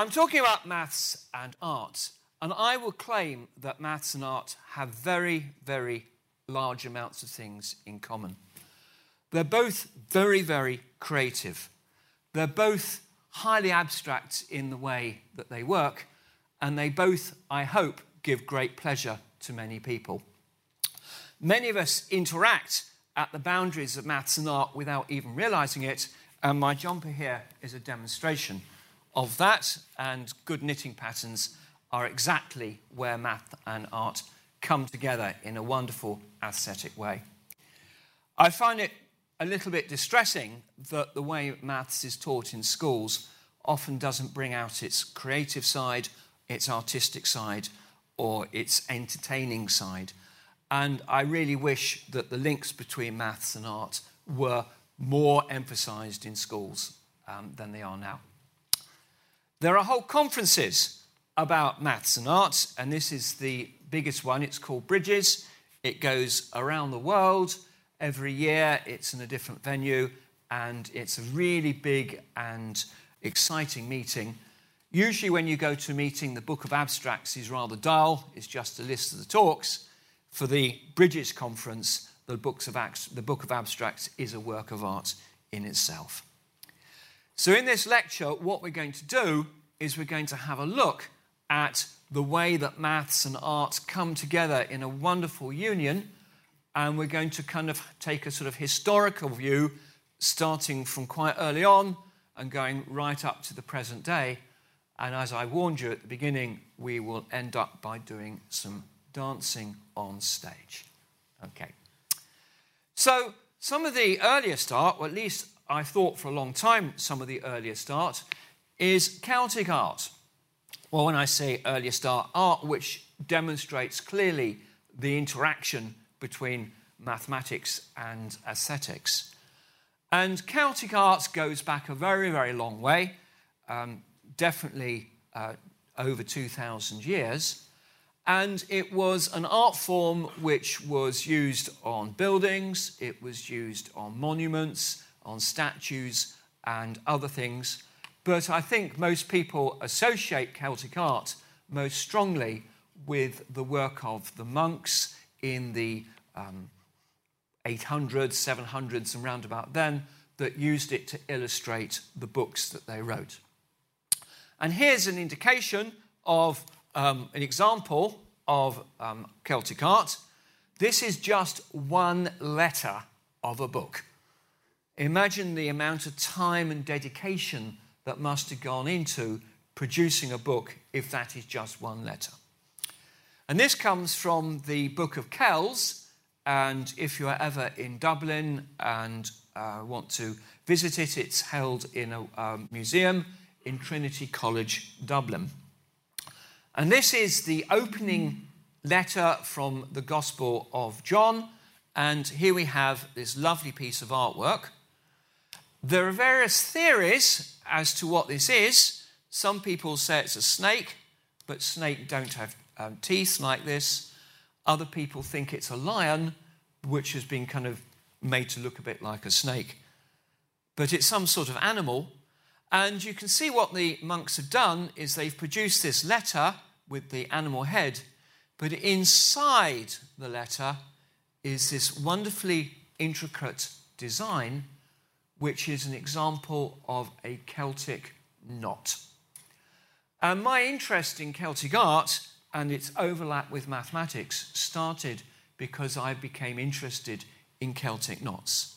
I'm talking about maths and art, and I will claim that maths and art have very, very large amounts of things in common. They're both very, very creative. They're both highly abstract in the way that they work, and they both, I hope, give great pleasure to many people. Many of us interact at the boundaries of maths and art without even realizing it, and my jumper here is a demonstration of that, and good knitting patterns are exactly where math and art come together in a wonderful aesthetic way. I find it a little bit distressing that the way maths is taught in schools often doesn't bring out its creative side, its artistic side, or its entertaining side. And I really wish that the links between maths and art were more emphasized in schools um, than they are now. There are whole conferences about maths and arts, and this is the biggest one. It's called Bridges. It goes around the world every year, it's in a different venue, and it's a really big and exciting meeting. Usually, when you go to a meeting, the Book of Abstracts is rather dull, it's just a list of the talks. For the Bridges Conference, the, books of, the Book of Abstracts is a work of art in itself. So, in this lecture, what we're going to do is we're going to have a look at the way that maths and arts come together in a wonderful union. And we're going to kind of take a sort of historical view, starting from quite early on and going right up to the present day. And as I warned you at the beginning, we will end up by doing some dancing on stage. Okay. So, some of the earliest art, or at least I thought for a long time some of the earliest art, is Celtic art. Well, when I say earliest art, art which demonstrates clearly the interaction between mathematics and aesthetics. And Celtic art goes back a very, very long way, um, definitely uh, over 2,000 years. And it was an art form which was used on buildings, it was used on monuments, on statues and other things. But I think most people associate Celtic art most strongly with the work of the monks in the um, 800s, 700s, and round about then that used it to illustrate the books that they wrote. And here's an indication of um, an example of um, Celtic art. This is just one letter of a book. Imagine the amount of time and dedication that must have gone into producing a book if that is just one letter. And this comes from the Book of Kells. And if you are ever in Dublin and uh, want to visit it, it's held in a um, museum in Trinity College, Dublin. And this is the opening letter from the Gospel of John. And here we have this lovely piece of artwork. There are various theories as to what this is. Some people say it's a snake, but snakes don't have um, teeth like this. Other people think it's a lion, which has been kind of made to look a bit like a snake. But it's some sort of animal. And you can see what the monks have done is they've produced this letter with the animal head, but inside the letter is this wonderfully intricate design which is an example of a Celtic knot. And my interest in Celtic art and its overlap with mathematics started because I became interested in Celtic knots.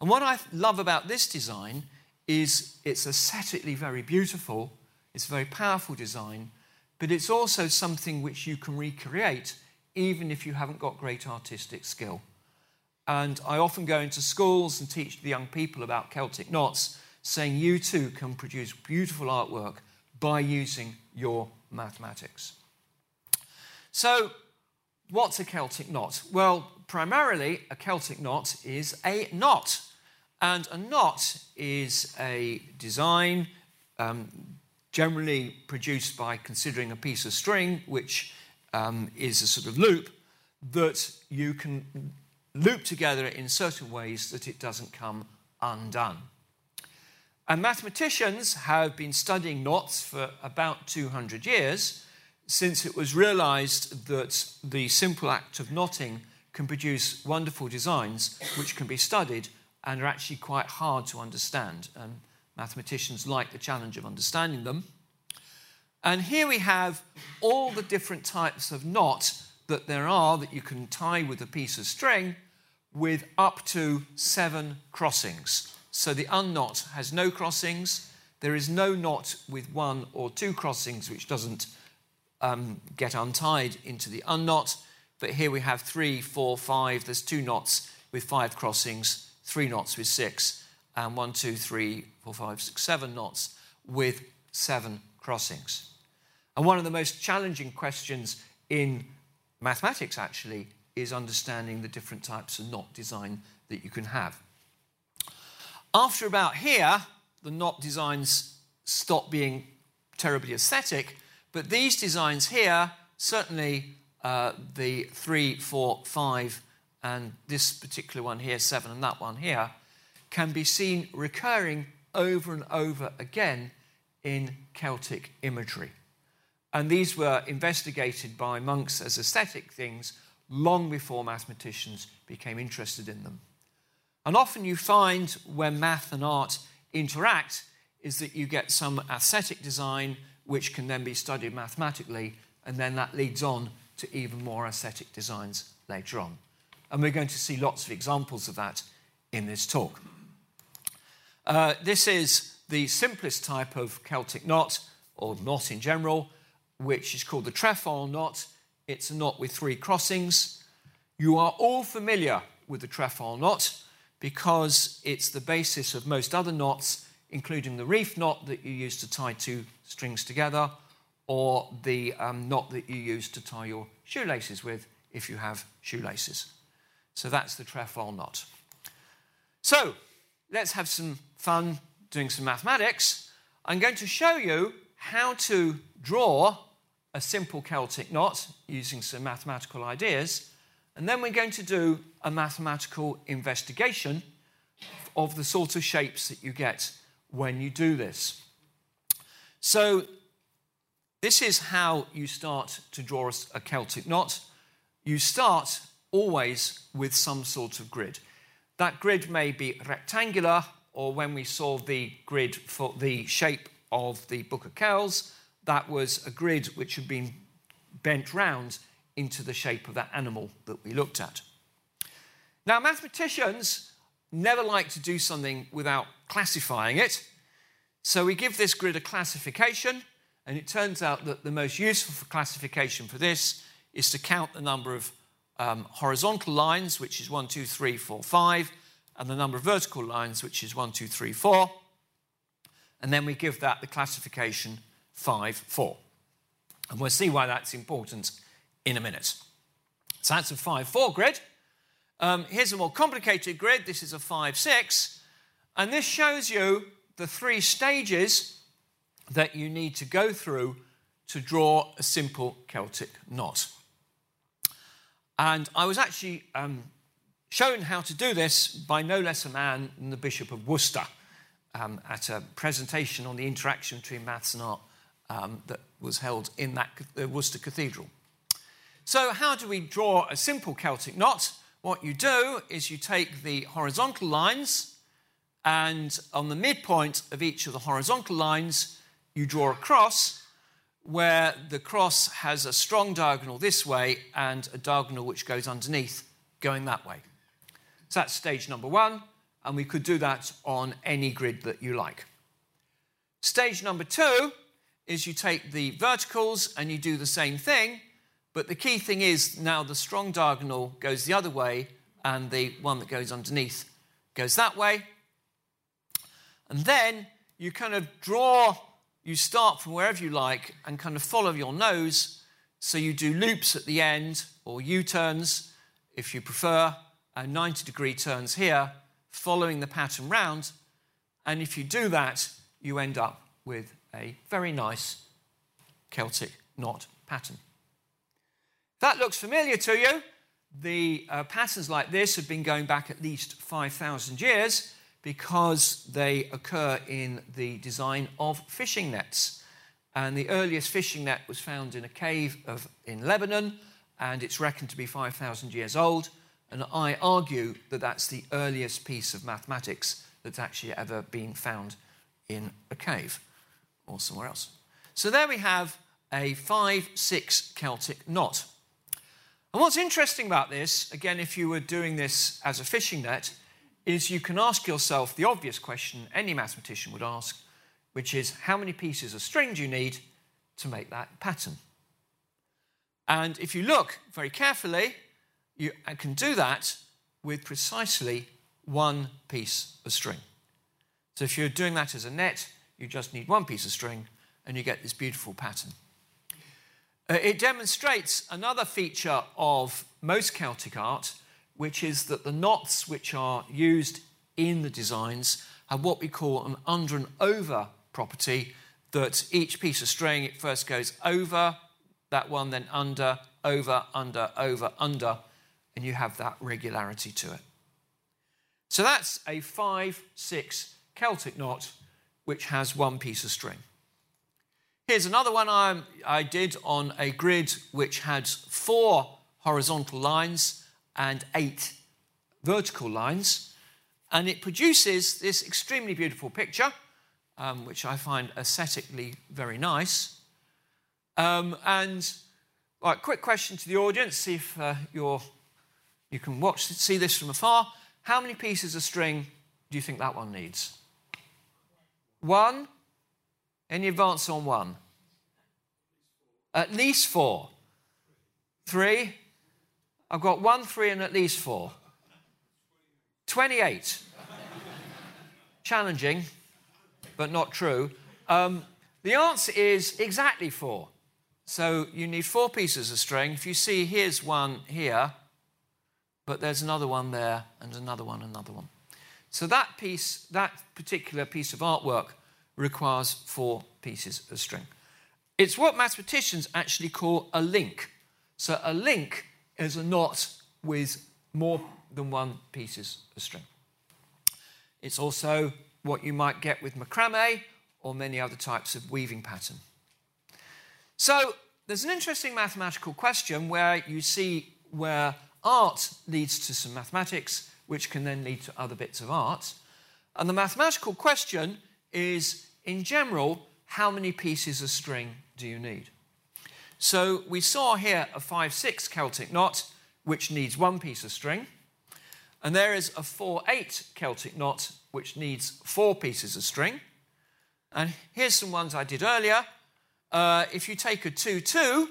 And what I love about this design is it's aesthetically very beautiful, it's a very powerful design, but it's also something which you can recreate even if you haven't got great artistic skill. And I often go into schools and teach the young people about Celtic knots, saying you too can produce beautiful artwork by using your mathematics. So, what's a Celtic knot? Well, primarily, a Celtic knot is a knot. And a knot is a design um, generally produced by considering a piece of string, which um, is a sort of loop that you can loop together in certain ways that it doesn't come undone. And mathematicians have been studying knots for about 200 years since it was realized that the simple act of knotting can produce wonderful designs which can be studied and are actually quite hard to understand. And mathematicians like the challenge of understanding them. And here we have all the different types of knot that there are that you can tie with a piece of string with up to seven crossings. So the unknot has no crossings. There is no knot with one or two crossings which doesn't um, get untied into the unknot. But here we have three, four, five. There's two knots with five crossings, three knots with six, and one, two, three, four, five, six, seven knots with seven crossings. And one of the most challenging questions in mathematics, actually, is understanding the different types of knot design that you can have. After about here, the knot designs stop being terribly aesthetic, but these designs here, certainly uh, the three, four, five, and this particular one here, seven, and that one here, can be seen recurring over and over again in Celtic imagery. And these were investigated by monks as aesthetic things long before mathematicians became interested in them. And often you find when math and art interact is that you get some aesthetic design which can then be studied mathematically, and then that leads on to even more aesthetic designs later on. And we're going to see lots of examples of that in this talk. Uh, this is the simplest type of Celtic knot, or knot in general, which is called the trefoil knot. It's a knot with three crossings. You are all familiar with the trefoil knot because it's the basis of most other knots, including the reef knot that you use to tie two strings together, or the um, knot that you use to tie your shoelaces with if you have shoelaces. So that's the trefoil knot. So let's have some fun doing some mathematics. I'm going to show you how to draw a simple Celtic knot using some mathematical ideas, and then we're going to do a mathematical investigation of the sort of shapes that you get when you do this. So, this is how you start to draw a Celtic knot. You start always with some sort of grid. That grid may be rectangular, or when we saw the grid for the shape of the Book of Kells, that was a grid which had been bent round into the shape of that animal that we looked at. Now, mathematicians never like to do something without classifying it. So we give this grid a classification, and it turns out that the most useful for classification for this is to count the number of um, horizontal lines, which is 1, 2, 3, 4, 5, and the number of vertical lines, which is 1, 2, 3, 4. And then we give that the classification 5, 4. And we'll see why that's important in a minute. So that's a 5, 4 grid. Um, here's a more complicated grid. This is a 5, 6. And this shows you the three stages that you need to go through to draw a simple Celtic knot. And I was actually um, shown how to do this by no less a man than the Bishop of Worcester um, at a presentation on the interaction between maths and art um, that was held in that uh, Worcester Cathedral. So, how do we draw a simple Celtic knot? What you do is you take the horizontal lines, and on the midpoint of each of the horizontal lines, you draw a cross where the cross has a strong diagonal this way and a diagonal which goes underneath going that way. So that's stage number one, and we could do that on any grid that you like. Stage number two is you take the verticals and you do the same thing, but the key thing is now the strong diagonal goes the other way and the one that goes underneath goes that way. And then you kind of draw, you start from wherever you like and kind of follow your nose. So you do loops at the end or U turns if you prefer, and 90 degree turns here, following the pattern round. And if you do that, you end up with a very nice Celtic knot pattern. That looks familiar to you. The uh, patterns like this have been going back at least 5,000 years because they occur in the design of fishing nets. And the earliest fishing net was found in a cave of, in Lebanon, and it's reckoned to be 5,000 years old. And I argue that that's the earliest piece of mathematics that's actually ever been found in a cave or somewhere else. So there we have a 5 6 Celtic knot. And what's interesting about this, again, if you were doing this as a fishing net, is you can ask yourself the obvious question any mathematician would ask, which is how many pieces of string do you need to make that pattern? And if you look very carefully, you can do that with precisely one piece of string. So if you're doing that as a net, you just need one piece of string and you get this beautiful pattern. Uh, it demonstrates another feature of most Celtic art, which is that the knots which are used in the designs have what we call an under and over property, that each piece of string, it first goes over that one, then under, over, under, over, under, and you have that regularity to it. So that's a 5 6 Celtic knot which has one piece of string. Here's another one I, I did on a grid which had four horizontal lines and eight vertical lines. And it produces this extremely beautiful picture, um, which I find aesthetically very nice. Um, and right, quick question to the audience, see if uh, you're, you can watch, see this from afar. How many pieces of string do you think that one needs? One? Any advance on one? At least four. Three? I've got one, three, and at least four. 28. Challenging, but not true. Um, the answer is exactly four. So you need four pieces of string. If you see, here's one here, but there's another one there, and another one, another one. So that piece, that particular piece of artwork requires four pieces of string. It's what mathematicians actually call a link. So a link is a knot with more than one pieces of string. It's also what you might get with macrame or many other types of weaving pattern. So there's an interesting mathematical question where you see where art leads to some mathematics, which can then lead to other bits of art. And the mathematical question is, in general, how many pieces of string do you need? So we saw here a 5 6 Celtic knot, which needs one piece of string. And there is a 4 8 Celtic knot, which needs four pieces of string. And here's some ones I did earlier. Uh, if you take a 2 2, so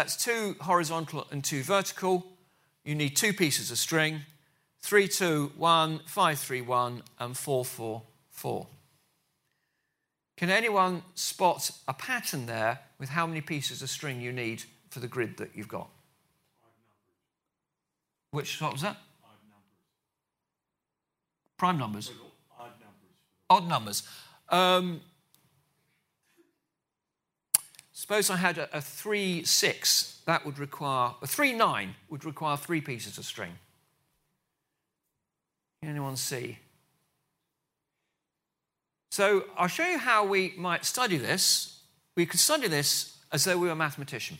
that's two horizontal and two vertical, you need two pieces of string 3 2 1, 5 3 1, and 4 4 4. Can anyone spot a pattern there with how many pieces of string you need for the grid that you've got? Which, what was that? Prime numbers? Odd numbers. Odd numbers. Um, suppose I had a, a 3 6, that would require, a 3 9 would require three pieces of string. Can anyone see? So I'll show you how we might study this. We could study this as though we were a mathematician.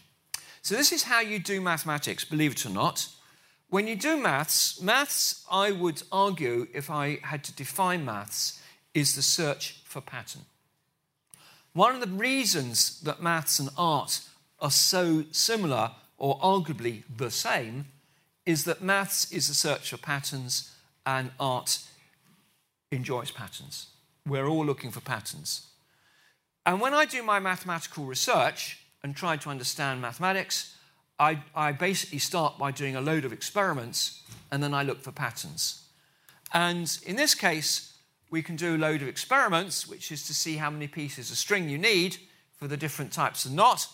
So this is how you do mathematics, believe it or not. When you do maths, maths, I would argue, if I had to define maths, is the search for pattern. One of the reasons that maths and art are so similar, or arguably the same, is that maths is the search for patterns and art enjoys patterns. We're all looking for patterns. And when I do my mathematical research and try to understand mathematics, I, I, basically start by doing a load of experiments and then I look for patterns. And in this case, we can do a load of experiments, which is to see how many pieces of string you need for the different types of knot.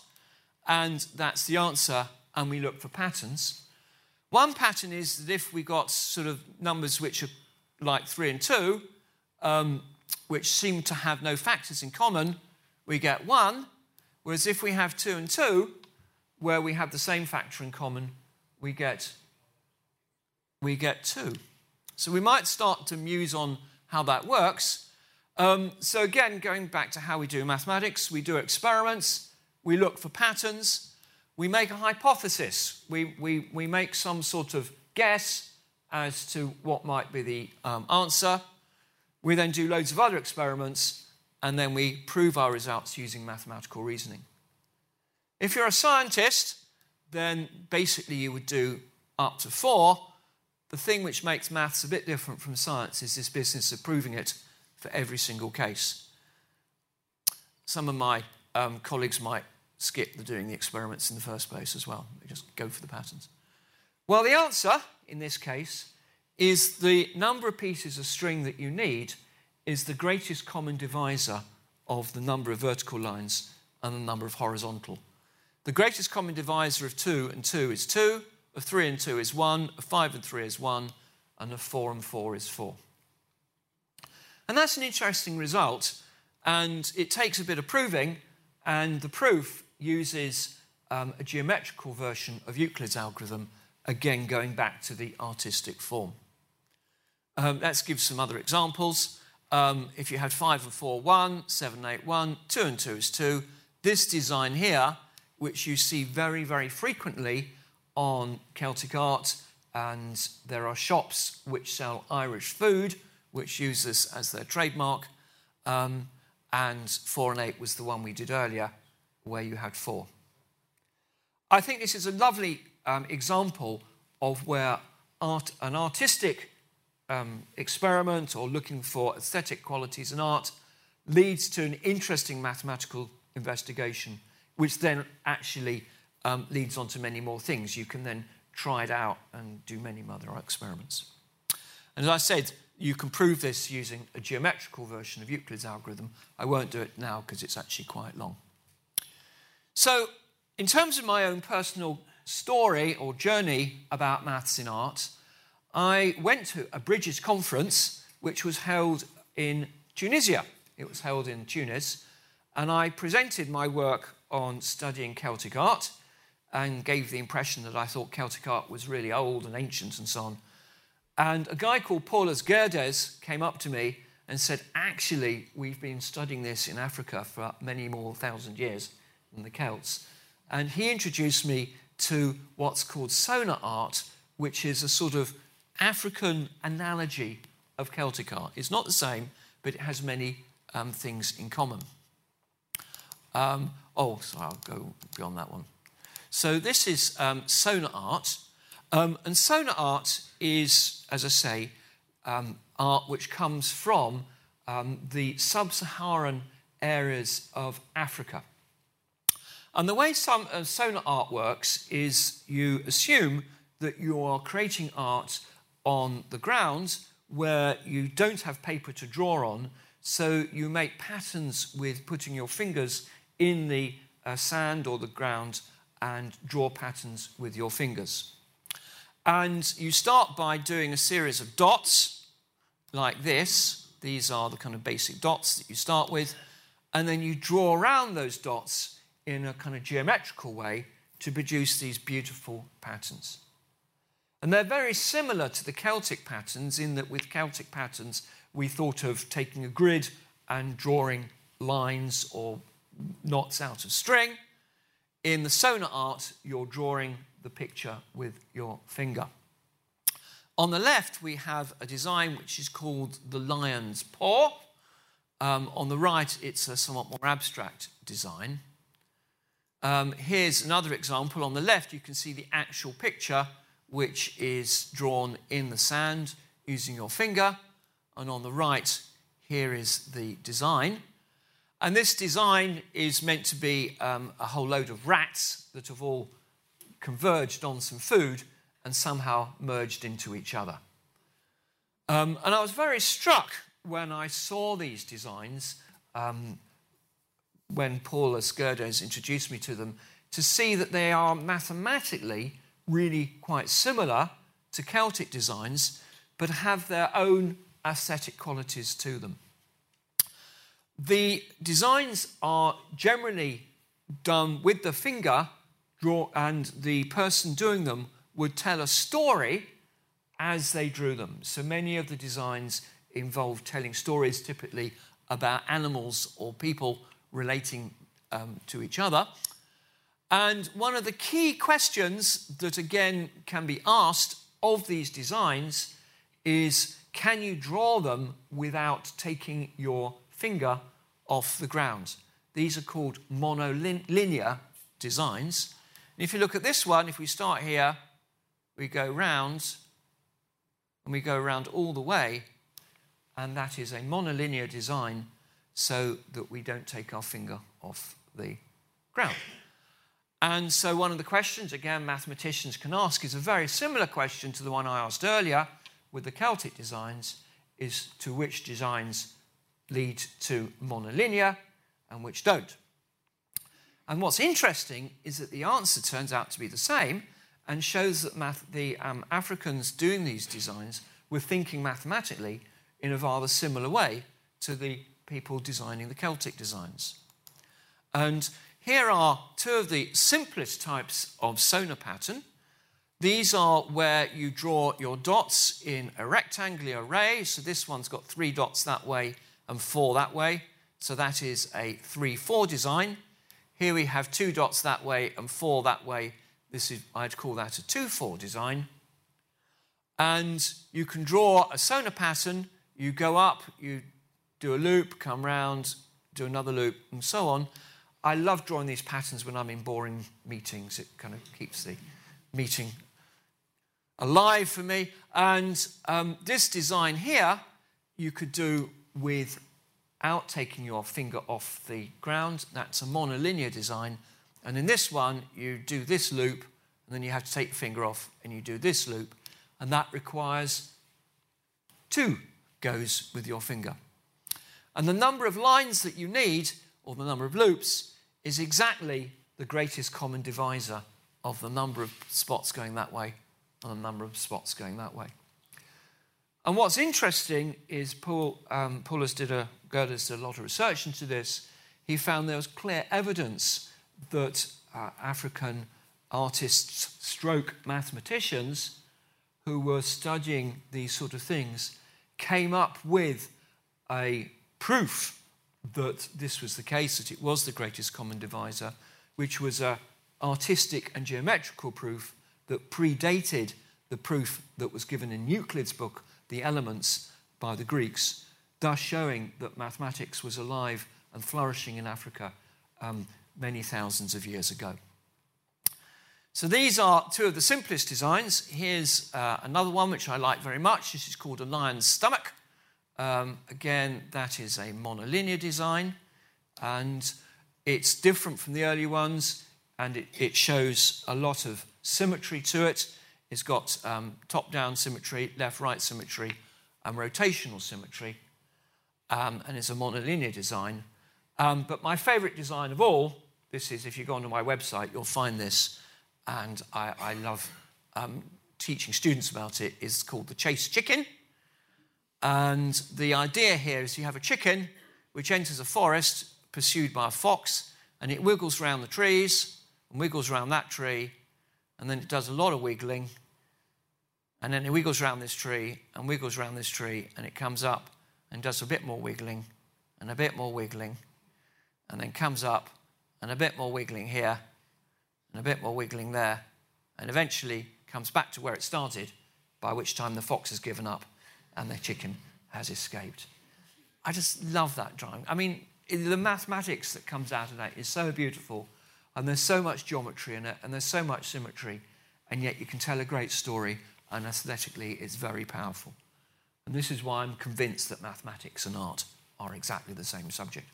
And that's the answer, and we look for patterns. One pattern is that if we got sort of numbers which are like 3 and 2, um, which seem to have no factors in common, we get 1. Whereas if we have 2 and 2, where we have the same factor in common, we get, we get 2. So we might start to muse on how that works. Um, so, again, going back to how we do mathematics, we do experiments, we look for patterns, we make a hypothesis, we, we, we make some sort of guess as to what might be the um, answer. We then do loads of other experiments, and then we prove our results using mathematical reasoning. If you're a scientist, then basically you would do up to four. The thing which makes maths a bit different from science is this business of proving it for every single case. Some of my um, colleagues might skip the doing the experiments in the first place as well. They just go for the patterns. Well, the answer in this case is the number of pieces of string that you need is the greatest common divisor of the number of vertical lines and the number of horizontal. The greatest common divisor of 2 and 2 is 2, of 3 and 2 is 1, of 5 and 3 is 1, and of 4 and 4 is 4. And that's an interesting result, and it takes a bit of proving, and the proof uses um, a geometrical version of Euclid's algorithm, again going back to the artistic form. Um, let's give some other examples. Um, if you had 5 and 4, 1, 7, 8, 1, 2 and 2 is 2. This design here, which you see very, very frequently on Celtic art, and there are shops which sell Irish food, which use this as their trademark. Um, and 4 and 8 was the one we did earlier, where you had 4. I think this is a lovely um, example of where art, an artistic um, experiment or looking for aesthetic qualities in art leads to an interesting mathematical investigation, which then actually um, leads on to many more things. You can then try it out and do many other experiments. And as I said, you can prove this using a geometrical version of Euclid's algorithm. I won't do it now because it's actually quite long. So, in terms of my own personal story or journey about maths in art, I went to a Bridges conference which was held in Tunisia. It was held in Tunis, and I presented my work on studying Celtic art and gave the impression that I thought Celtic art was really old and ancient and so on. And a guy called Paulus Gerdes came up to me and said, Actually, we've been studying this in Africa for many more thousand years than the Celts. And he introduced me to what's called Sona art, which is a sort of African analogy of Celtic art. It's not the same, but it has many um, things in common. Um, oh, sorry, I'll go beyond that one. So this is um, Sona art. Um, and Sona art is, as I say, um, art which comes from um, the sub Saharan areas of Africa. And the way some uh, Sona art works is you assume that you are creating art on the ground where you don't have paper to draw on, so you make patterns with putting your fingers in the uh, sand or the ground and draw patterns with your fingers. And you start by doing a series of dots like this. These are the kind of basic dots that you start with. And then you draw around those dots in a kind of geometrical way to produce these beautiful patterns. And they're very similar to the Celtic patterns in that with Celtic patterns, we thought of taking a grid and drawing lines or knots out of string. In the Sona art, you're drawing the picture with your finger. On the left, we have a design which is called the lion's paw. Um, on the right, it's a somewhat more abstract design. Um, here's another example. On the left, you can see the actual picture which is drawn in the sand using your finger. And on the right, here is the design. And this design is meant to be um, a whole load of rats that have all converged on some food and somehow merged into each other. Um, and I was very struck when I saw these designs, um, when Paulus Gerdes introduced me to them, to see that they are mathematically really quite similar to Celtic designs, but have their own aesthetic qualities to them. The designs are generally done with the finger, draw, and the person doing them would tell a story as they drew them. So many of the designs involve telling stories, typically about animals or people relating um, to each other. And one of the key questions that again can be asked of these designs is can you draw them without taking your finger off the ground? These are called monolinear designs. And if you look at this one, if we start here, we go round, and we go around all the way, and that is a monolinear design so that we don't take our finger off the ground. And so, one of the questions, again, mathematicians can ask is a very similar question to the one I asked earlier with the Celtic designs is to which designs lead to monolinear and which don't. And what's interesting is that the answer turns out to be the same and shows that math, the um, Africans doing these designs were thinking mathematically in a rather similar way to the people designing the Celtic designs. And here are two of the simplest types of Sona pattern. These are where you draw your dots in a rectangular array. So this one's got three dots that way and four that way. So that is a 3 4 design. Here we have two dots that way and four that way. This is, I'd call that a 2 4 design. And you can draw a Sona pattern. You go up, you do a loop, come round, do another loop, and so on. I love drawing these patterns when I'm in boring meetings. It kind of keeps the meeting alive for me. And um, this design here, you could do without taking your finger off the ground. That's a monolinear design. And in this one, you do this loop, and then you have to take your finger off, and you do this loop. And that requires two goes with your finger. And the number of lines that you need, or the number of loops, is exactly the greatest common divisor of the number of spots going that way and the number of spots going that way. And what's interesting is Paul, um, Paulus did a, Gerdes did a lot of research into this. He found there was clear evidence that uh, African artists, stroke mathematicians, who were studying these sort of things, came up with a proof that this was the case, that it was the greatest common divisor, which was a artistic and geometrical proof that predated the proof that was given in Euclid's book, The Elements, by the Greeks, thus showing that mathematics was alive and flourishing in Africa um, many thousands of years ago. So these are two of the simplest designs. Here's uh, another one which I like very much. This is called a lion's stomach. Um, again, that is a monolinear design, and it's different from the early ones, and it, it shows a lot of symmetry to it. It's got um, top down symmetry, left right symmetry, and rotational symmetry, um, and it's a monolinear design. Um, but my favorite design of all, this is if you go onto my website, you'll find this, and I, I love um, teaching students about it, is called the chase chicken. And the idea here is you have a chicken which enters a forest pursued by a fox, and it wiggles around the trees and wiggles around that tree, and then it does a lot of wiggling. And then it wiggles around this tree and wiggles around this tree, and it comes up and does a bit more wiggling and a bit more wiggling, and then comes up and a bit more wiggling here and a bit more wiggling there, and eventually comes back to where it started, by which time the fox has given up and the chicken has escaped. I just love that drawing. I mean, the mathematics that comes out of that is so beautiful, and there's so much geometry in it, and there's so much symmetry, and yet you can tell a great story, and aesthetically, it's very powerful. And this is why I'm convinced that mathematics and art are exactly the same subject.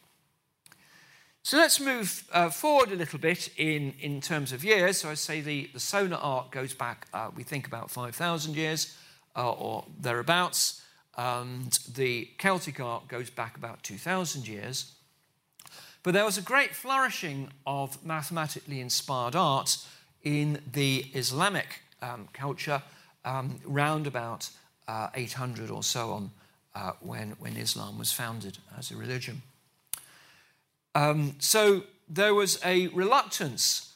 So let's move uh, forward a little bit in, in terms of years. So I say the, the Sona art goes back, uh, we think about 5,000 years uh, or thereabouts. And the Celtic art goes back about 2,000 years. But there was a great flourishing of mathematically inspired art in the Islamic um, culture um, round about uh, 800 or so on uh, when, when Islam was founded as a religion. Um, so there was a reluctance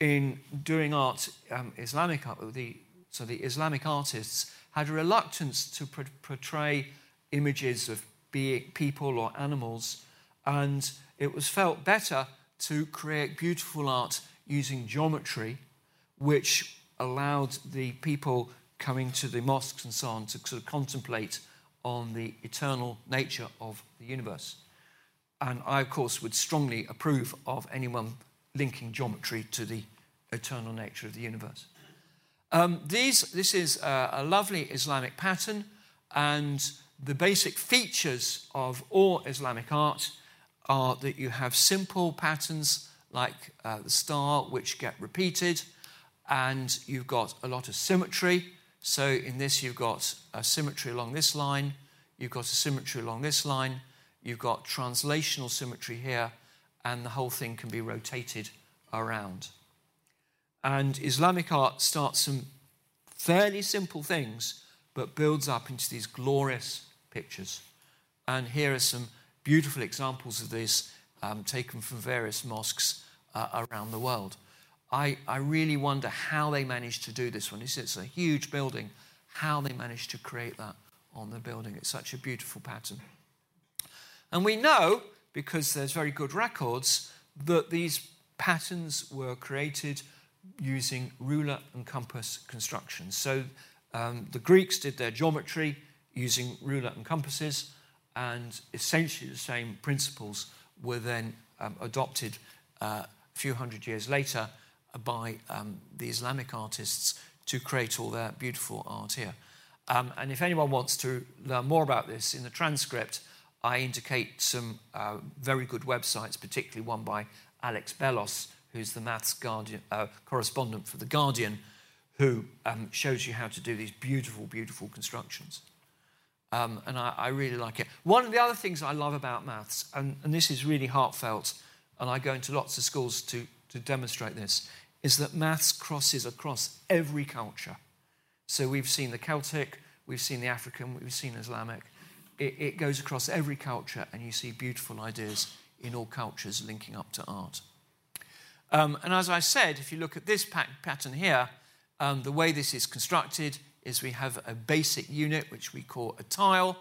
in doing art, um, Islamic art, the so the Islamic artists had a reluctance to portray images of being people or animals, and it was felt better to create beautiful art using geometry, which allowed the people coming to the mosques and so on to sort of contemplate on the eternal nature of the universe. And I, of course, would strongly approve of anyone linking geometry to the eternal nature of the universe. Um, these, this is a, a lovely Islamic pattern, and the basic features of all Islamic art are that you have simple patterns like uh, the star, which get repeated, and you've got a lot of symmetry. So in this, you've got a symmetry along this line, you've got a symmetry along this line, you've got translational symmetry here, and the whole thing can be rotated around. And Islamic art starts some fairly simple things, but builds up into these glorious pictures. And here are some beautiful examples of this um, taken from various mosques uh, around the world. I, I really wonder how they managed to do this one. It's a huge building, how they managed to create that on the building. It's such a beautiful pattern. And we know, because there's very good records, that these patterns were created using ruler and compass constructions. So um, the Greeks did their geometry using ruler and compasses, and essentially the same principles were then um, adopted uh, a few hundred years later by um, the Islamic artists to create all their beautiful art here. Um, and if anyone wants to learn more about this, in the transcript, I indicate some uh, very good websites, particularly one by Alex Bellos, who's the maths guardian, uh, correspondent for The Guardian, who um, shows you how to do these beautiful, beautiful constructions. Um, and I, I, really like it. One of the other things I love about maths, and, and this is really heartfelt, and I go into lots of schools to, to demonstrate this, is that maths crosses across every culture. So we've seen the Celtic, we've seen the African, we've seen Islamic. It, it goes across every culture, and you see beautiful ideas in all cultures linking up to art. Um, and as I said, if you look at this pattern here, um, the way this is constructed is we have a basic unit, which we call a tile,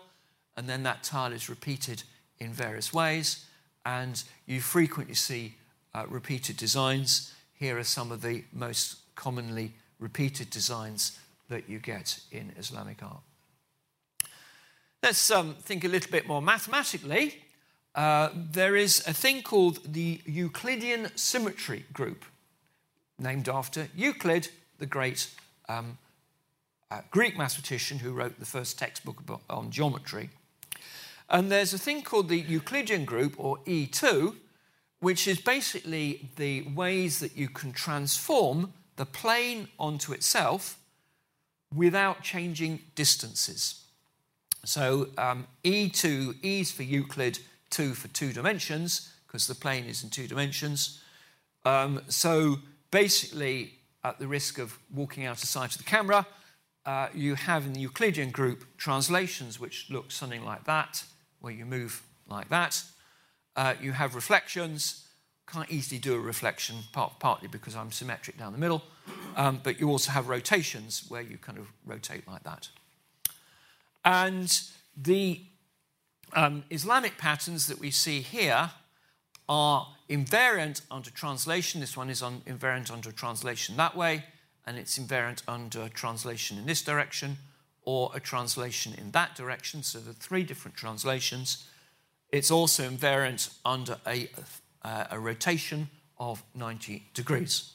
and then that tile is repeated in various ways. And you frequently see uh, repeated designs. Here are some of the most commonly repeated designs that you get in Islamic art. Let's um, think a little bit more mathematically. Uh, there is a thing called the Euclidean symmetry group, named after Euclid, the great um, uh, Greek mathematician who wrote the first textbook on geometry. And there's a thing called the Euclidean group, or E2, which is basically the ways that you can transform the plane onto itself without changing distances. So um, E2, E is for Euclid, 2 for two dimensions, because the plane is in two dimensions. Um, so basically, at the risk of walking out of sight of the camera, uh, you have in the Euclidean group translations which look something like that, where you move like that. Uh, you have reflections. Can't easily do a reflection, part, partly because I'm symmetric down the middle, um, but you also have rotations where you kind of rotate like that. And the um, Islamic patterns that we see here are invariant under translation. This one is on, invariant under translation that way, and it's invariant under translation in this direction or a translation in that direction. So the three different translations. It's also invariant under a, uh, a rotation of 90 degrees.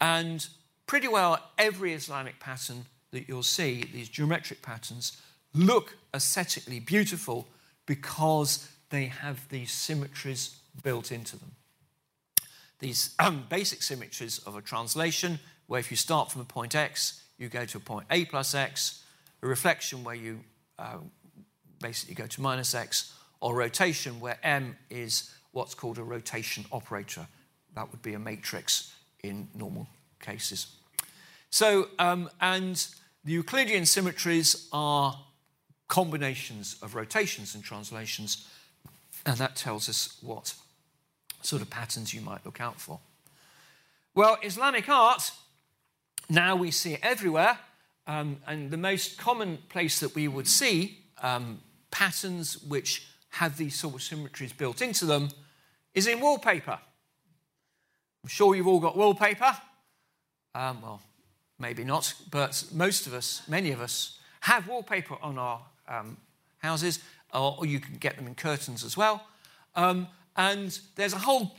And pretty well every Islamic pattern that you'll see, these geometric patterns, look aesthetically beautiful because they have these symmetries built into them. These um, basic symmetries of a translation, where if you start from a point x, you go to a point a plus x, a reflection where you uh, basically go to minus x, or rotation where m is what's called a rotation operator. That would be a matrix in normal cases. So, um, and the Euclidean symmetries are combinations of rotations and translations, and that tells us what sort of patterns you might look out for. Well, Islamic art, now we see it everywhere, um, and the most common place that we would see um, patterns which have these sort of symmetries built into them is in wallpaper. I'm sure you've all got wallpaper. Um, well, maybe not, but most of us, many of us, have wallpaper on our um, houses, or, you can get them in curtains as well. Um, and there's a whole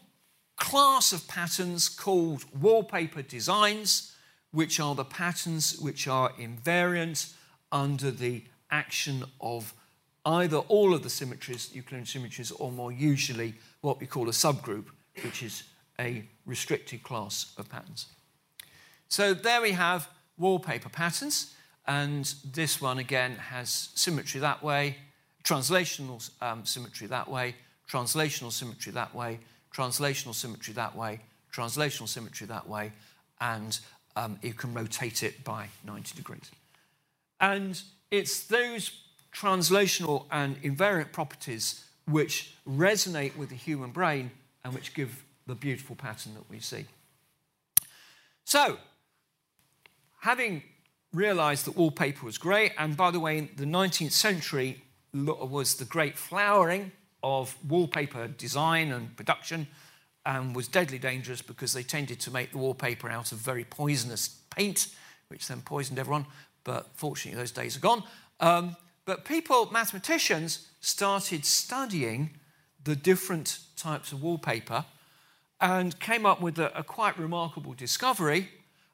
class of patterns called wallpaper designs, which are the patterns which are invariant under the action of either all of the symmetries, Euclidean symmetries, or more usually what we call a subgroup, which is a restricted class of patterns. So there we have wallpaper patterns, and this one again has symmetry that way, translational um, symmetry that way, translational symmetry that way, translational symmetry that way, translational symmetry that way, and um, you can rotate it by 90 degrees. And it's those translational and invariant properties which resonate with the human brain and which give the beautiful pattern that we see. So, having realized that wallpaper was great, and by the way, the 19th century was the great flowering of wallpaper design and production and was deadly dangerous because they tended to make the wallpaper out of very poisonous paint, which then poisoned everyone. But fortunately, those days are gone. Um, but people, mathematicians, started studying the different types of wallpaper and came up with a, a quite remarkable discovery,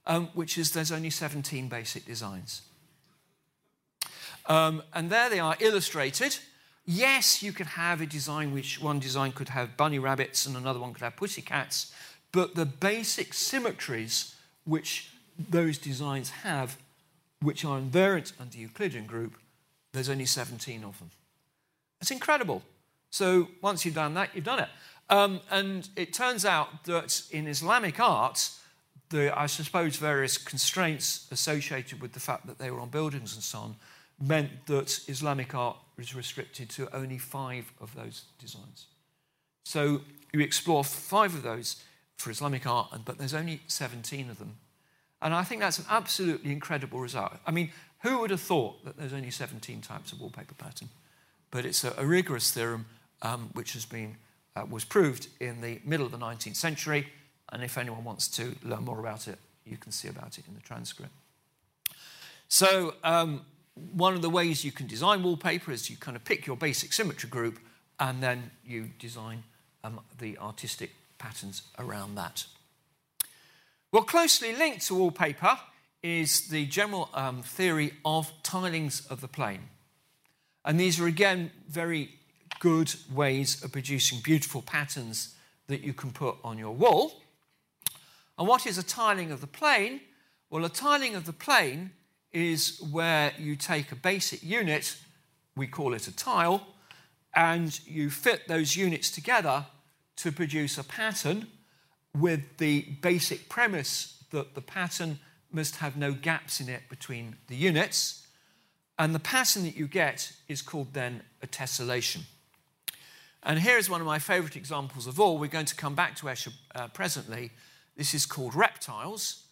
um, which is there's only 17 basic designs. Um, and there they are illustrated. Yes, you could have a design which one design could have bunny rabbits and another one could have pussy cats, but the basic symmetries which those designs have, which are invariant under Euclidean group, there's only 17 of them. It's incredible. So once you've done that, you've done it. Um, and it turns out that in Islamic art, the, I suppose various constraints associated with the fact that they were on buildings and so on meant that Islamic art was restricted to only five of those designs. So you explore five of those for Islamic art, but there's only 17 of them. And I think that's an absolutely incredible result. I mean, who would have thought that there's only 17 types of wallpaper pattern? But it's a, a rigorous theorem um, which has been, uh, was proved in the middle of the 19th century. And if anyone wants to learn more about it, you can see about it in the transcript. So, um, one of the ways you can design wallpaper is you kind of pick your basic symmetry group and then you design um, the artistic patterns around that. Well, closely linked to wallpaper is the general um, theory of tilings of the plane. And these are, again, very good ways of producing beautiful patterns that you can put on your wall. And what is a tiling of the plane? Well, a tiling of the plane is where you take a basic unit, we call it a tile, and you fit those units together to produce a pattern with the basic premise that the pattern must have no gaps in it between the units. And the pattern that you get is called then a tessellation. And here is one of my favorite examples of all. We're going to come back to Escher uh, presently. This is called reptiles.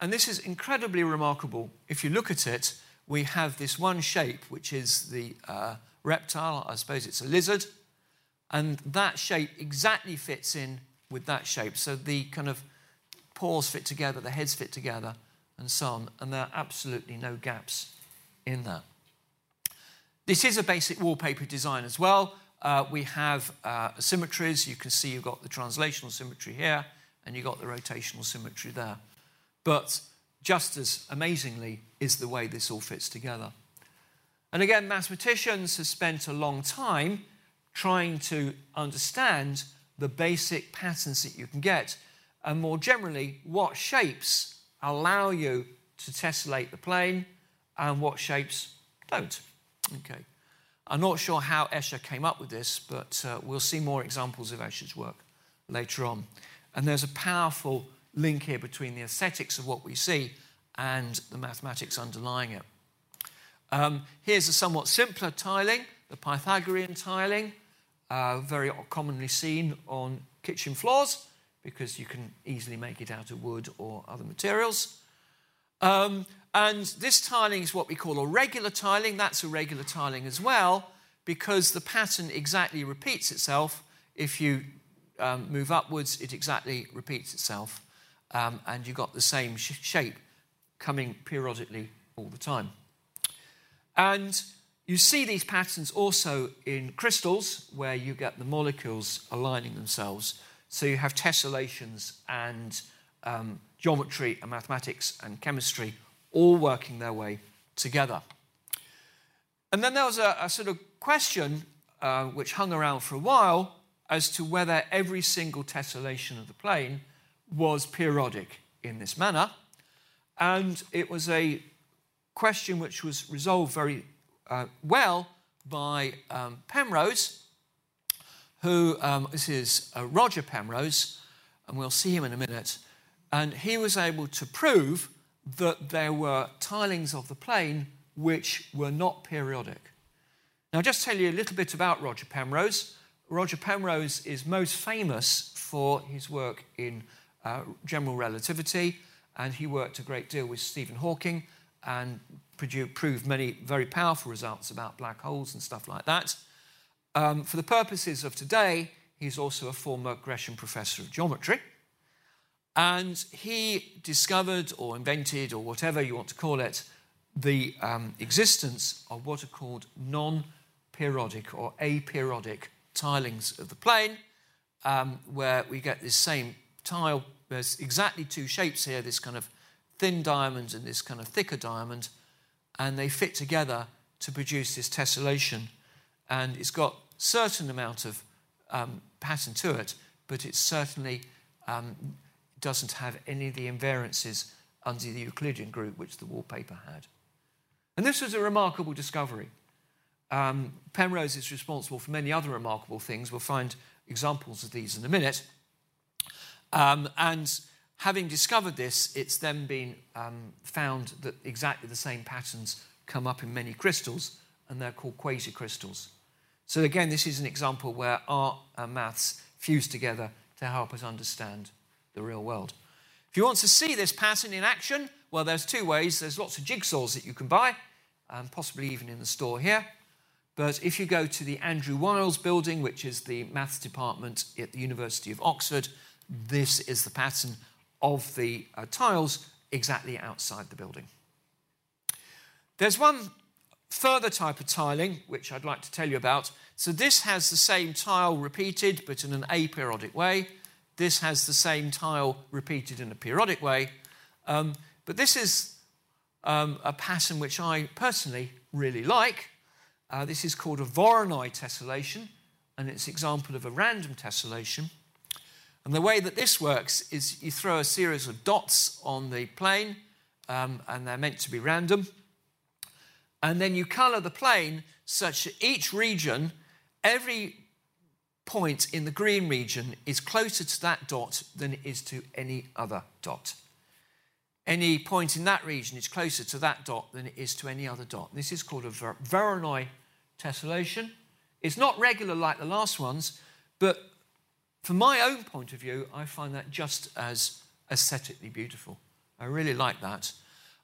And this is incredibly remarkable. If you look at it, we have this one shape, which is the uh, reptile. I suppose it's a lizard. And that shape exactly fits in with that shape. So the kind of paws fit together, the heads fit together, and so on. And there are absolutely no gaps in that. This is a basic wallpaper design as well. Uh, we have uh, symmetries. You can see you've got the translational symmetry here, and you've got the rotational symmetry there. But just as amazingly is the way this all fits together. And again, mathematicians have spent a long time trying to understand the basic patterns that you can get, and more generally, what shapes allow you to tessellate the plane and what shapes don't. Okay. I'm not sure how Escher came up with this, but uh, we'll see more examples of Escher's work later on. And there's a powerful link here between the aesthetics of what we see and the mathematics underlying it. Um, here's a somewhat simpler tiling, the Pythagorean tiling, uh, very commonly seen on kitchen floors because you can easily make it out of wood or other materials. Um, and this tiling is what we call a regular tiling. That's a regular tiling as well, because the pattern exactly repeats itself. If you um, move upwards, it exactly repeats itself. Um, and you've got the same sh- shape coming periodically all the time. And you see these patterns also in crystals, where you get the molecules aligning themselves. So you have tessellations and um, geometry and mathematics and chemistry all working their way together. And then there was a, a sort of question uh, which hung around for a while as to whether every single tessellation of the plane was periodic in this manner. And it was a question which was resolved very uh, well by um, Penrose, who um, this is uh, Roger Penrose, and we'll see him in a minute. And he was able to prove that there were tilings of the plane which were not periodic. Now, I'll just tell you a little bit about Roger Penrose. Roger Penrose is most famous for his work in uh, general relativity, and he worked a great deal with Stephen Hawking and proved many very powerful results about black holes and stuff like that. Um, for the purposes of today, he's also a former Gresham Professor of Geometry. And he discovered or invented, or whatever you want to call it, the um, existence of what are called non periodic or aperiodic tilings of the plane, um, where we get this same tile. There's exactly two shapes here this kind of thin diamond and this kind of thicker diamond, and they fit together to produce this tessellation. And it's got certain amount of um, pattern to it, but it certainly um, doesn't have any of the invariances under the Euclidean group which the wallpaper had. And this was a remarkable discovery. Um, Penrose is responsible for many other remarkable things. We'll find examples of these in a minute. Um, and having discovered this, it's then been um, found that exactly the same patterns come up in many crystals, and they're called quasicrystals. So, again, this is an example where art and maths fuse together to help us understand the real world. If you want to see this pattern in action, well, there's two ways. There's lots of jigsaws that you can buy, um, possibly even in the store here. But if you go to the Andrew Wiles building, which is the maths department at the University of Oxford, this is the pattern of the uh, tiles exactly outside the building. There's one further type of tiling which I'd like to tell you about. So this has the same tile repeated but in an aperiodic way. This has the same tile repeated in a periodic way. Um, but this is um, a pattern which I personally really like. Uh, this is called a Voronoi tessellation, and it's an example of a random tessellation. And the way that this works is you throw a series of dots on the plane, um, and they're meant to be random. And then you colour the plane such that each region, every point in the green region is closer to that dot than it is to any other dot. Any point in that region is closer to that dot than it is to any other dot. This is called a Voronoi tessellation. It's not regular like the last ones, but from my own point of view, I find that just as aesthetically beautiful. I really like that.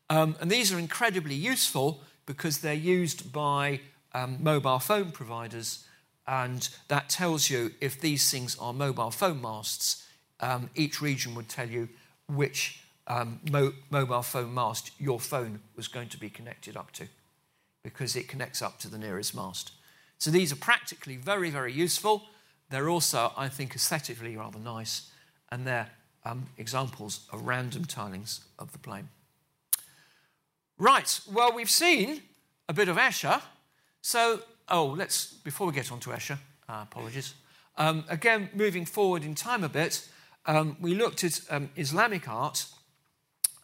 Um, and these are incredibly useful because they're used by um, mobile phone providers and that tells you if these things are mobile phone masts, um, each region would tell you which um, mo- mobile phone mast your phone was going to be connected up to, because it connects up to the nearest mast. So these are practically very, very useful. They're also, I think, aesthetically rather nice, and they're um, examples of random tilings of the plane. Right, well, we've seen a bit of Escher. So oh, let's, before we get on to Escher, uh, apologies. Um, again, moving forward in time a bit, um, we looked at um, Islamic art,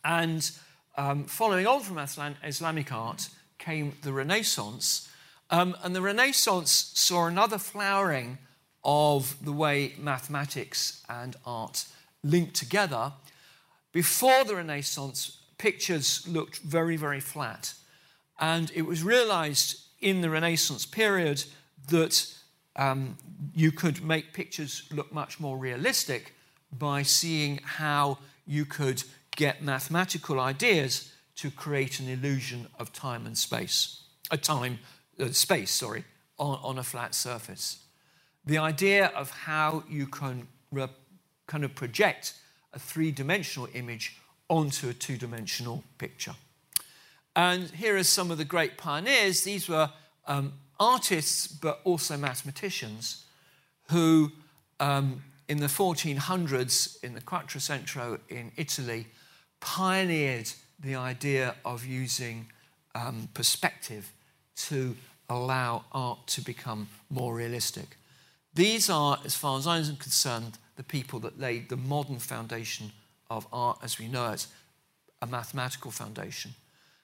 and um, following on from Islamic art came the Renaissance. Um, and the Renaissance saw another flowering of the way mathematics and art linked together. Before the Renaissance, pictures looked very, very flat. And it was realized in the Renaissance period that um, you could make pictures look much more realistic by seeing how you could get mathematical ideas to create an illusion of time and space, a time, uh, space, sorry, on, on a flat surface. The idea of how you can re- kind of project a three dimensional image onto a two dimensional picture. And here are some of the great pioneers. These were um, artists, but also mathematicians, who um, in the 1400s in the Quattrocento in Italy pioneered the idea of using um, perspective to allow art to become more realistic. These are, as far as I'm concerned, the people that laid the modern foundation of art as we know it, a mathematical foundation.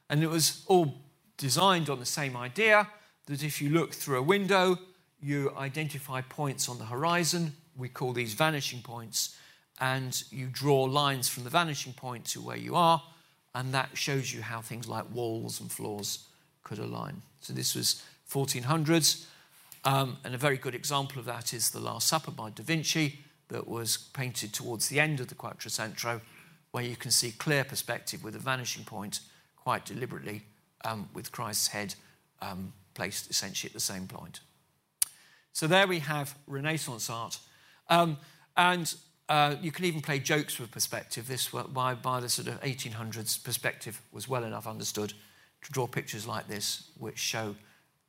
And it was all designed on the same idea that if you look through a window, you identify points on the horizon. We call these vanishing points. And you draw lines from the vanishing point to where you are. And that shows you how things like walls and floors could align. So this was 1400s. Um, and a very good example of that is the Last Supper by Da Vinci that was painted towards the end of the Quattrocento, where you can see clear perspective with a vanishing point quite deliberately um, with Christ's head um, placed essentially at the same point. So there we have Renaissance art. Um, and you can even play jokes with perspective. This, by, by the sort of 1800s, perspective was well enough understood to draw pictures like this, which show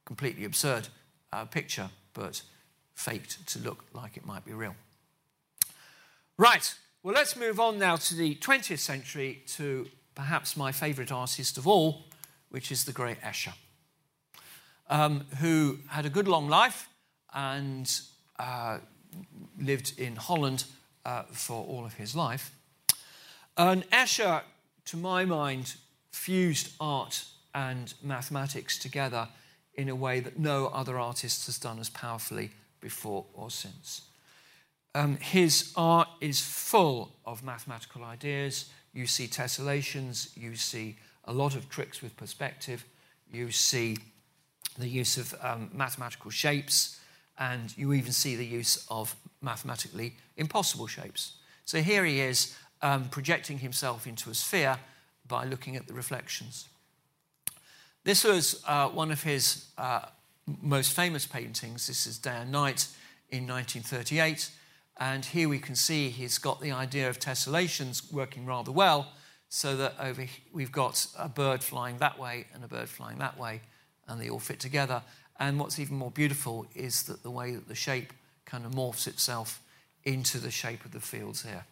completely absurd uh, picture, but faked to look like it might be real. Right, well, let's move on now to the 20th century to perhaps my favourite artist of all, which is the great Escher, um, who had a good long life and uh, lived in Holland uh, for all of his life. And Escher, to my mind, fused art and mathematics together in a way that no other artist has done as powerfully before or since. Um, his art is full of mathematical ideas. You see tessellations, you see a lot of tricks with perspective, you see the use of um, mathematical shapes, and you even see the use of mathematically impossible shapes. So here he is um, projecting himself into a sphere by looking at the reflections. This was uh, one of his uh, most famous paintings. This is Day and Night in 1938. And here we can see he's got the idea of tessellations working rather well, so that over we've got a bird flying that way and a bird flying that way, and they all fit together. And what's even more beautiful is that the way that the shape kind of morphs itself into the shape of the fields here.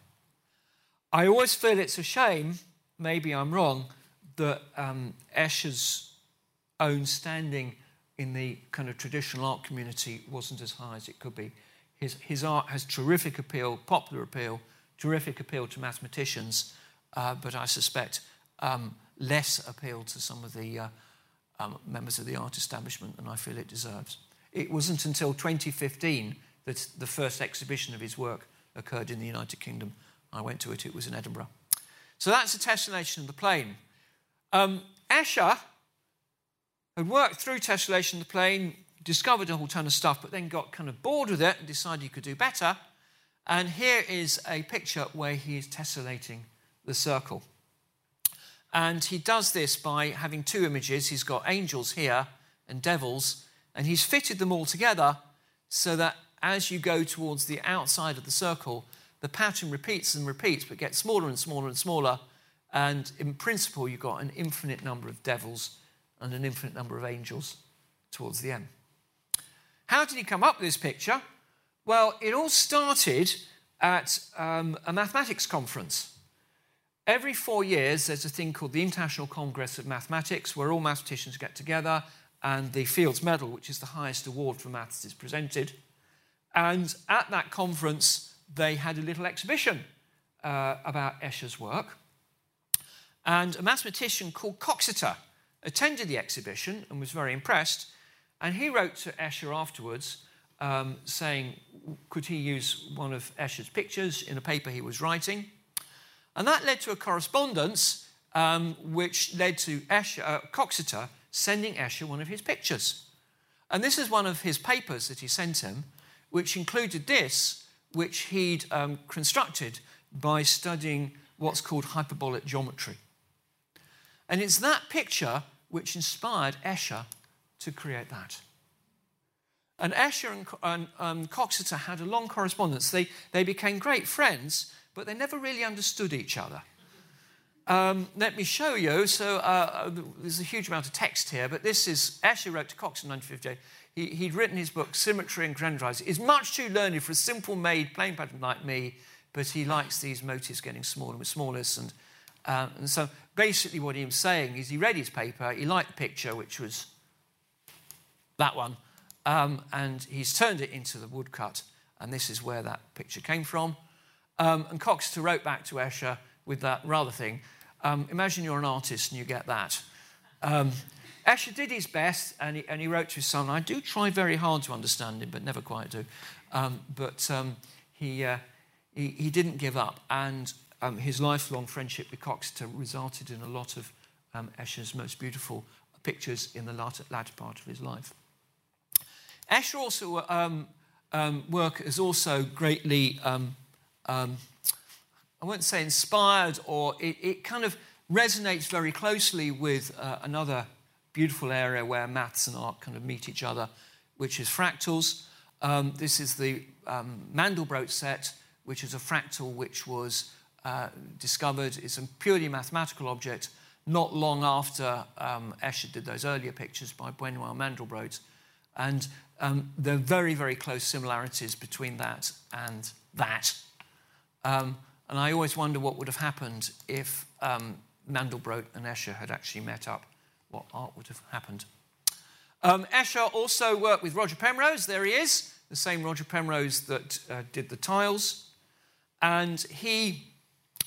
I always feel it's a shame, maybe I'm wrong, that um, Escher's own standing in the kind of traditional art community wasn't as high as it could be. His, his art has terrific appeal, popular appeal, terrific appeal to mathematicians, uh, but I suspect um, less appeal to some of the uh, um, members of the art establishment than I feel it deserves. It wasn't until 2015 that the first exhibition of his work occurred in the United Kingdom. I went to it, it was in Edinburgh. So that's a tessellation of the plane. Um, Escher had worked through tessellation of the plane discovered a whole ton of stuff, but then got kind of bored with it and decided he could do better. And here is a picture where he is tessellating the circle. And he does this by having two images. He's got angels here and devils, and he's fitted them all together so that as you go towards the outside of the circle, the pattern repeats and repeats, but gets smaller and smaller and smaller. And in principle, you've got an infinite number of devils and an infinite number of angels towards the end. How did he come up with this picture? Well, it all started at um, a mathematics conference. Every four years, there's a thing called the International Congress of Mathematics, where all mathematicians get together and the Fields Medal, which is the highest award for maths, is presented. And at that conference, they had a little exhibition uh, about Escher's work. And a mathematician called Coxeter attended the exhibition and was very impressed. And he wrote to Escher afterwards um, saying, could he use one of Escher's pictures in a paper he was writing? And that led to a correspondence um, which led to Escher, uh, Coxeter sending Escher one of his pictures. And this is one of his papers that he sent him, which included this, which he'd um, constructed by studying what's called hyperbolic geometry. And it's that picture which inspired Escher to create that. And Escher and, and um, Coxeter had a long correspondence. They, they became great friends, but they never really understood each other. Um, let me show you. So uh, there's a huge amount of text here, but this is Escher wrote to Cox in 1958. He, he'd written his book Symmetry and Grandizing. It's much too learned for a simple made plane pattern like me, but he likes these motifs getting smaller and smaller. And, uh, and so basically, what he was saying is he read his paper, he liked the picture, which was that one, um, and he's turned it into the woodcut, and this is where that picture came from. Um, and Coxeter wrote back to Escher with that rather thing. Um, imagine you're an artist and you get that. Um, Escher did his best, and he, and he, wrote to his son. I do try very hard to understand him, but never quite do. Um, but um, he, uh, he, he, didn't give up, and um, his lifelong friendship with Coxeter resulted in a lot of um, Escher's most beautiful pictures in the latter, latter part of his life. Escher also um, um, work is also greatly, I won't say inspired, or it, it, kind of resonates very closely with uh, another beautiful area where maths and art kind of meet each other, which is fractals. Um, this is the um, Mandelbrot set, which is a fractal which was uh, discovered. It's a purely mathematical object not long after um, Escher did those earlier pictures by Benoit Mandelbrot. And um, there are very, very close similarities between that and that. Um, and I always wonder what would have happened if um, Mandelbrot and Escher had actually met up, what art would have happened. Um, Escher also worked with Roger Penrose. There he is, the same Roger Penrose that uh, did the tiles. And he,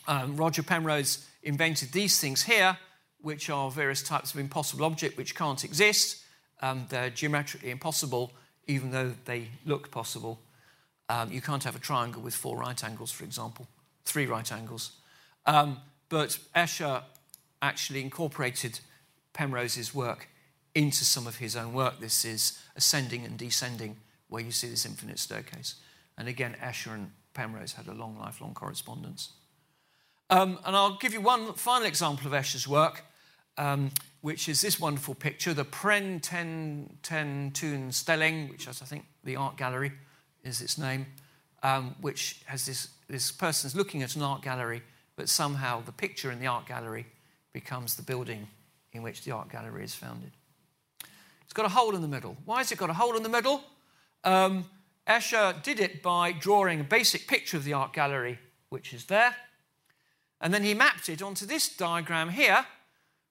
um, Roger Penrose, invented these things here, which are various types of impossible object which can't exist. Um, they're geometrically impossible, even though they look possible. Um, you can't have a triangle with four right angles, for example, three right angles. Um, but Escher actually incorporated Penrose's work into some of his own work. This is ascending and descending, where you see this infinite staircase. And again, Escher and Penrose had a long, lifelong correspondence. Um, and I'll give you one final example of Escher's work, um, which is this wonderful picture, the Pren Ten, Ten Tun Stelling, which is, I think, the art gallery is its name, um, which has this, this person's looking at an art gallery, but somehow the picture in the art gallery becomes the building in which the art gallery is founded. It's got a hole in the middle. Why has it got a hole in the middle? Um, Escher did it by drawing a basic picture of the art gallery, which is there, and then he mapped it onto this diagram here,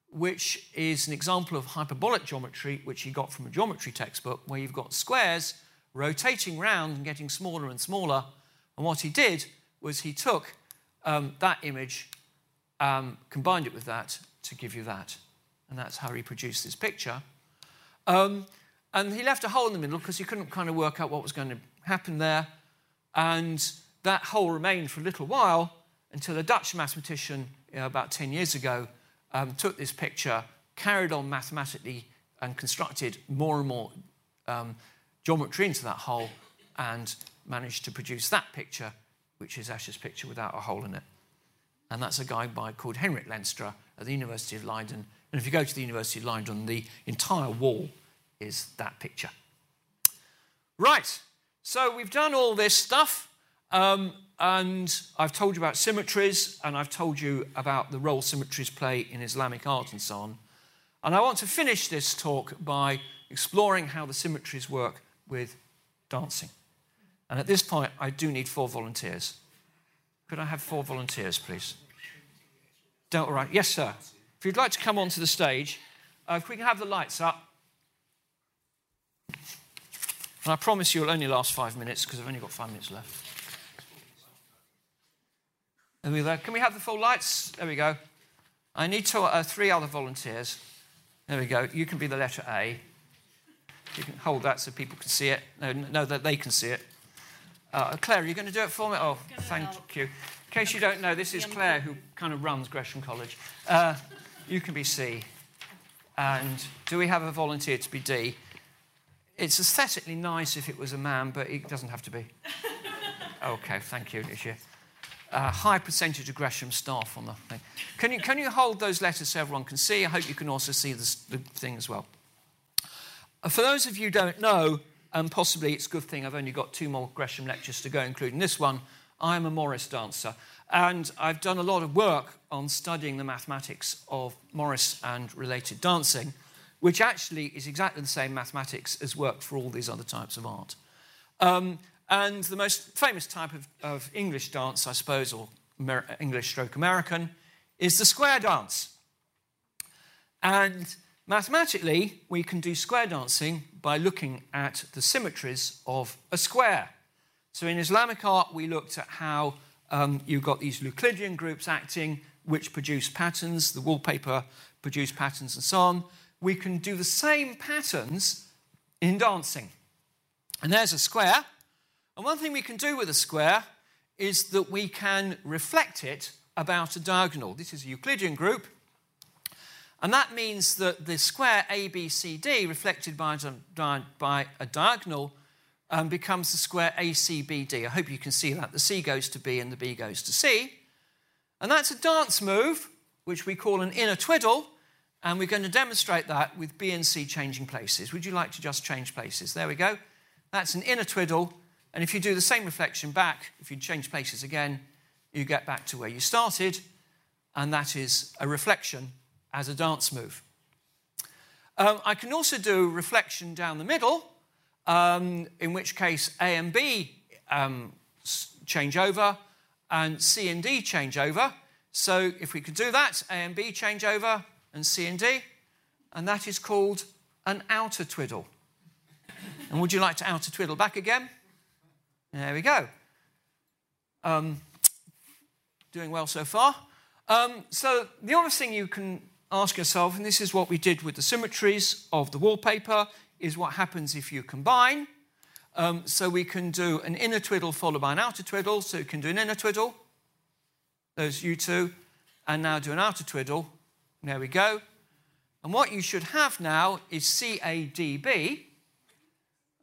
which is an example of hyperbolic geometry, which he got from a geometry textbook, where you've got squares rotating round and getting smaller and smaller. And what he did was he took um, that image, um, combined it with that to give you that. And that's how he produced this picture. Um, and he left a hole in the middle because he couldn't kind of work out what was going to happen there. And that hole remained for a little while until a Dutch mathematician you know, about 10 years ago um, took this picture, carried on mathematically, and constructed more and more um, geometry into that hole, and managed to produce that picture, which is Escher's picture without a hole in it. And that's a guy by, called Hendrik Lenstra at the University of Leiden. And if you go to the University of Leiden, the entire wall is that picture. Right, so we've done all this stuff. Um, and I've told you about symmetries, and I've told you about the role symmetries play in Islamic art and so on. And I want to finish this talk by exploring how the symmetries work with dancing. And at this point, I do need four volunteers. Could I have four volunteers, please? Don't, right. Yes, sir. If you'd like to come onto the stage, uh, if we can have the lights up. And I promise you it'll only last five minutes because I've only got five minutes left. There we go. Can we have the full lights? There we go. I need two, uh, three other volunteers. There we go. You can be the letter A. You can hold that so people can see it. No, no that they can see it. Uh, Claire, are you going to do it for me? Oh, thank help. you. In case you don't know, this is Claire who kind of runs Gresham College. Uh, you can be C. And do we have a volunteer to be D? It's aesthetically nice if it was a man, but it doesn't have to be. Okay, thank you, Nisha. a high percentage of Gresham staff on the thing. Can you, can you hold those letters so everyone can see? I hope you can also see this, the thing as well. Uh, for those of you who don't know, and possibly it's a good thing I've only got two more Gresham lectures to go, including this one. I'm a Morris dancer, and I've done a lot of work on studying the mathematics of Morris and related dancing, which actually is exactly the same mathematics as worked for all these other types of art. Um, and the most famous type of, of English dance, I suppose, or Amer- English stroke American, is the square dance. And mathematically, we can do square dancing by looking at the symmetries of a square. So in Islamic art, we looked at how um, you've got these Euclidean groups acting, which produce patterns, the wallpaper produced patterns, and so on. We can do the same patterns in dancing. And there's a square. And one thing we can do with a square is that we can reflect it about a diagonal. This is a Euclidean group. And that means that the square ABCD reflected by, by a diagonal um, becomes the square ACBD. I hope you can see that. The C goes to B and the B goes to C. And that's a dance move, which we call an inner twiddle. And we're going to demonstrate that with B and C changing places. Would you like to just change places? There we go. That's an inner twiddle and if you do the same reflection back, if you change places again, you get back to where you started, and that is a reflection as a dance move. Um, I can also do reflection down the middle, um, in which case A and B um, change over and C and D change over. So if we could do that, A and B change over and C and D, and that is called an outer twiddle. and would you like to outer twiddle back again? There we go. Um, doing well so far. Um, so, the other thing you can ask yourself, and this is what we did with the symmetries of the wallpaper, is what happens if you combine. Um, so, we can do an inner twiddle followed by an outer twiddle. So, you can do an inner twiddle, those you two, and now do an outer twiddle. There we go. And what you should have now is CADB,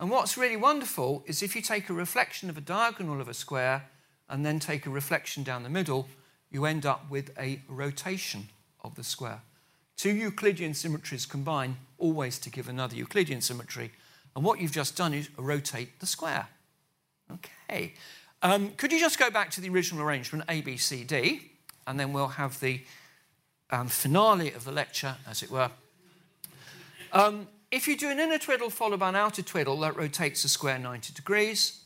and what's really wonderful is if you take a reflection of a diagonal of a square and then take a reflection down the middle, you end up with a rotation of the square. Two Euclidean symmetries combine always to give another Euclidean symmetry. And what you've just done is rotate the square. Okay. Um, could you just go back to the original arrangement, A, B, C, D, and then we'll have the um, finale of the lecture, as it were. Um, if you do an inner twiddle followed by an outer twiddle, that rotates the square 90 degrees.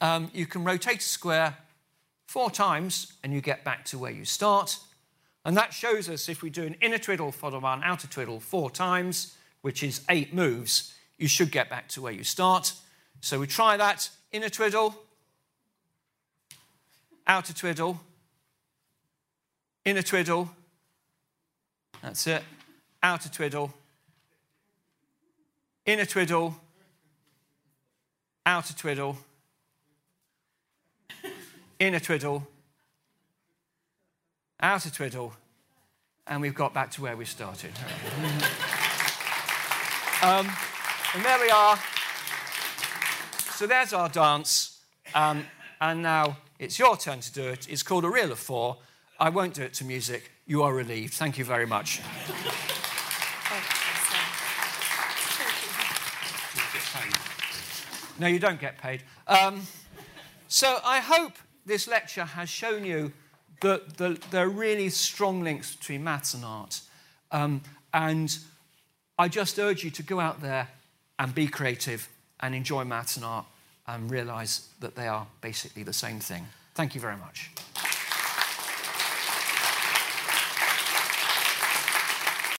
Um, you can rotate a square four times and you get back to where you start. And that shows us if we do an inner twiddle followed by an outer twiddle four times, which is eight moves, you should get back to where you start. So we try that. Inner twiddle, outer twiddle, inner twiddle, that's it, outer twiddle, inner twiddle, outer twiddle, inner twiddle, outer twiddle, and we've got back to where we started. um, and there we are. So there's our dance. Um, and now it's your turn to do it. It's called a reel of four. I won't do it to music. You are relieved. Thank you very much. No, you don't get paid. Um, so I hope this lecture has shown you that the, there are really strong links between maths and art. Um, and I just urge you to go out there and be creative and enjoy maths and art and realize that they are basically the same thing. Thank you very much.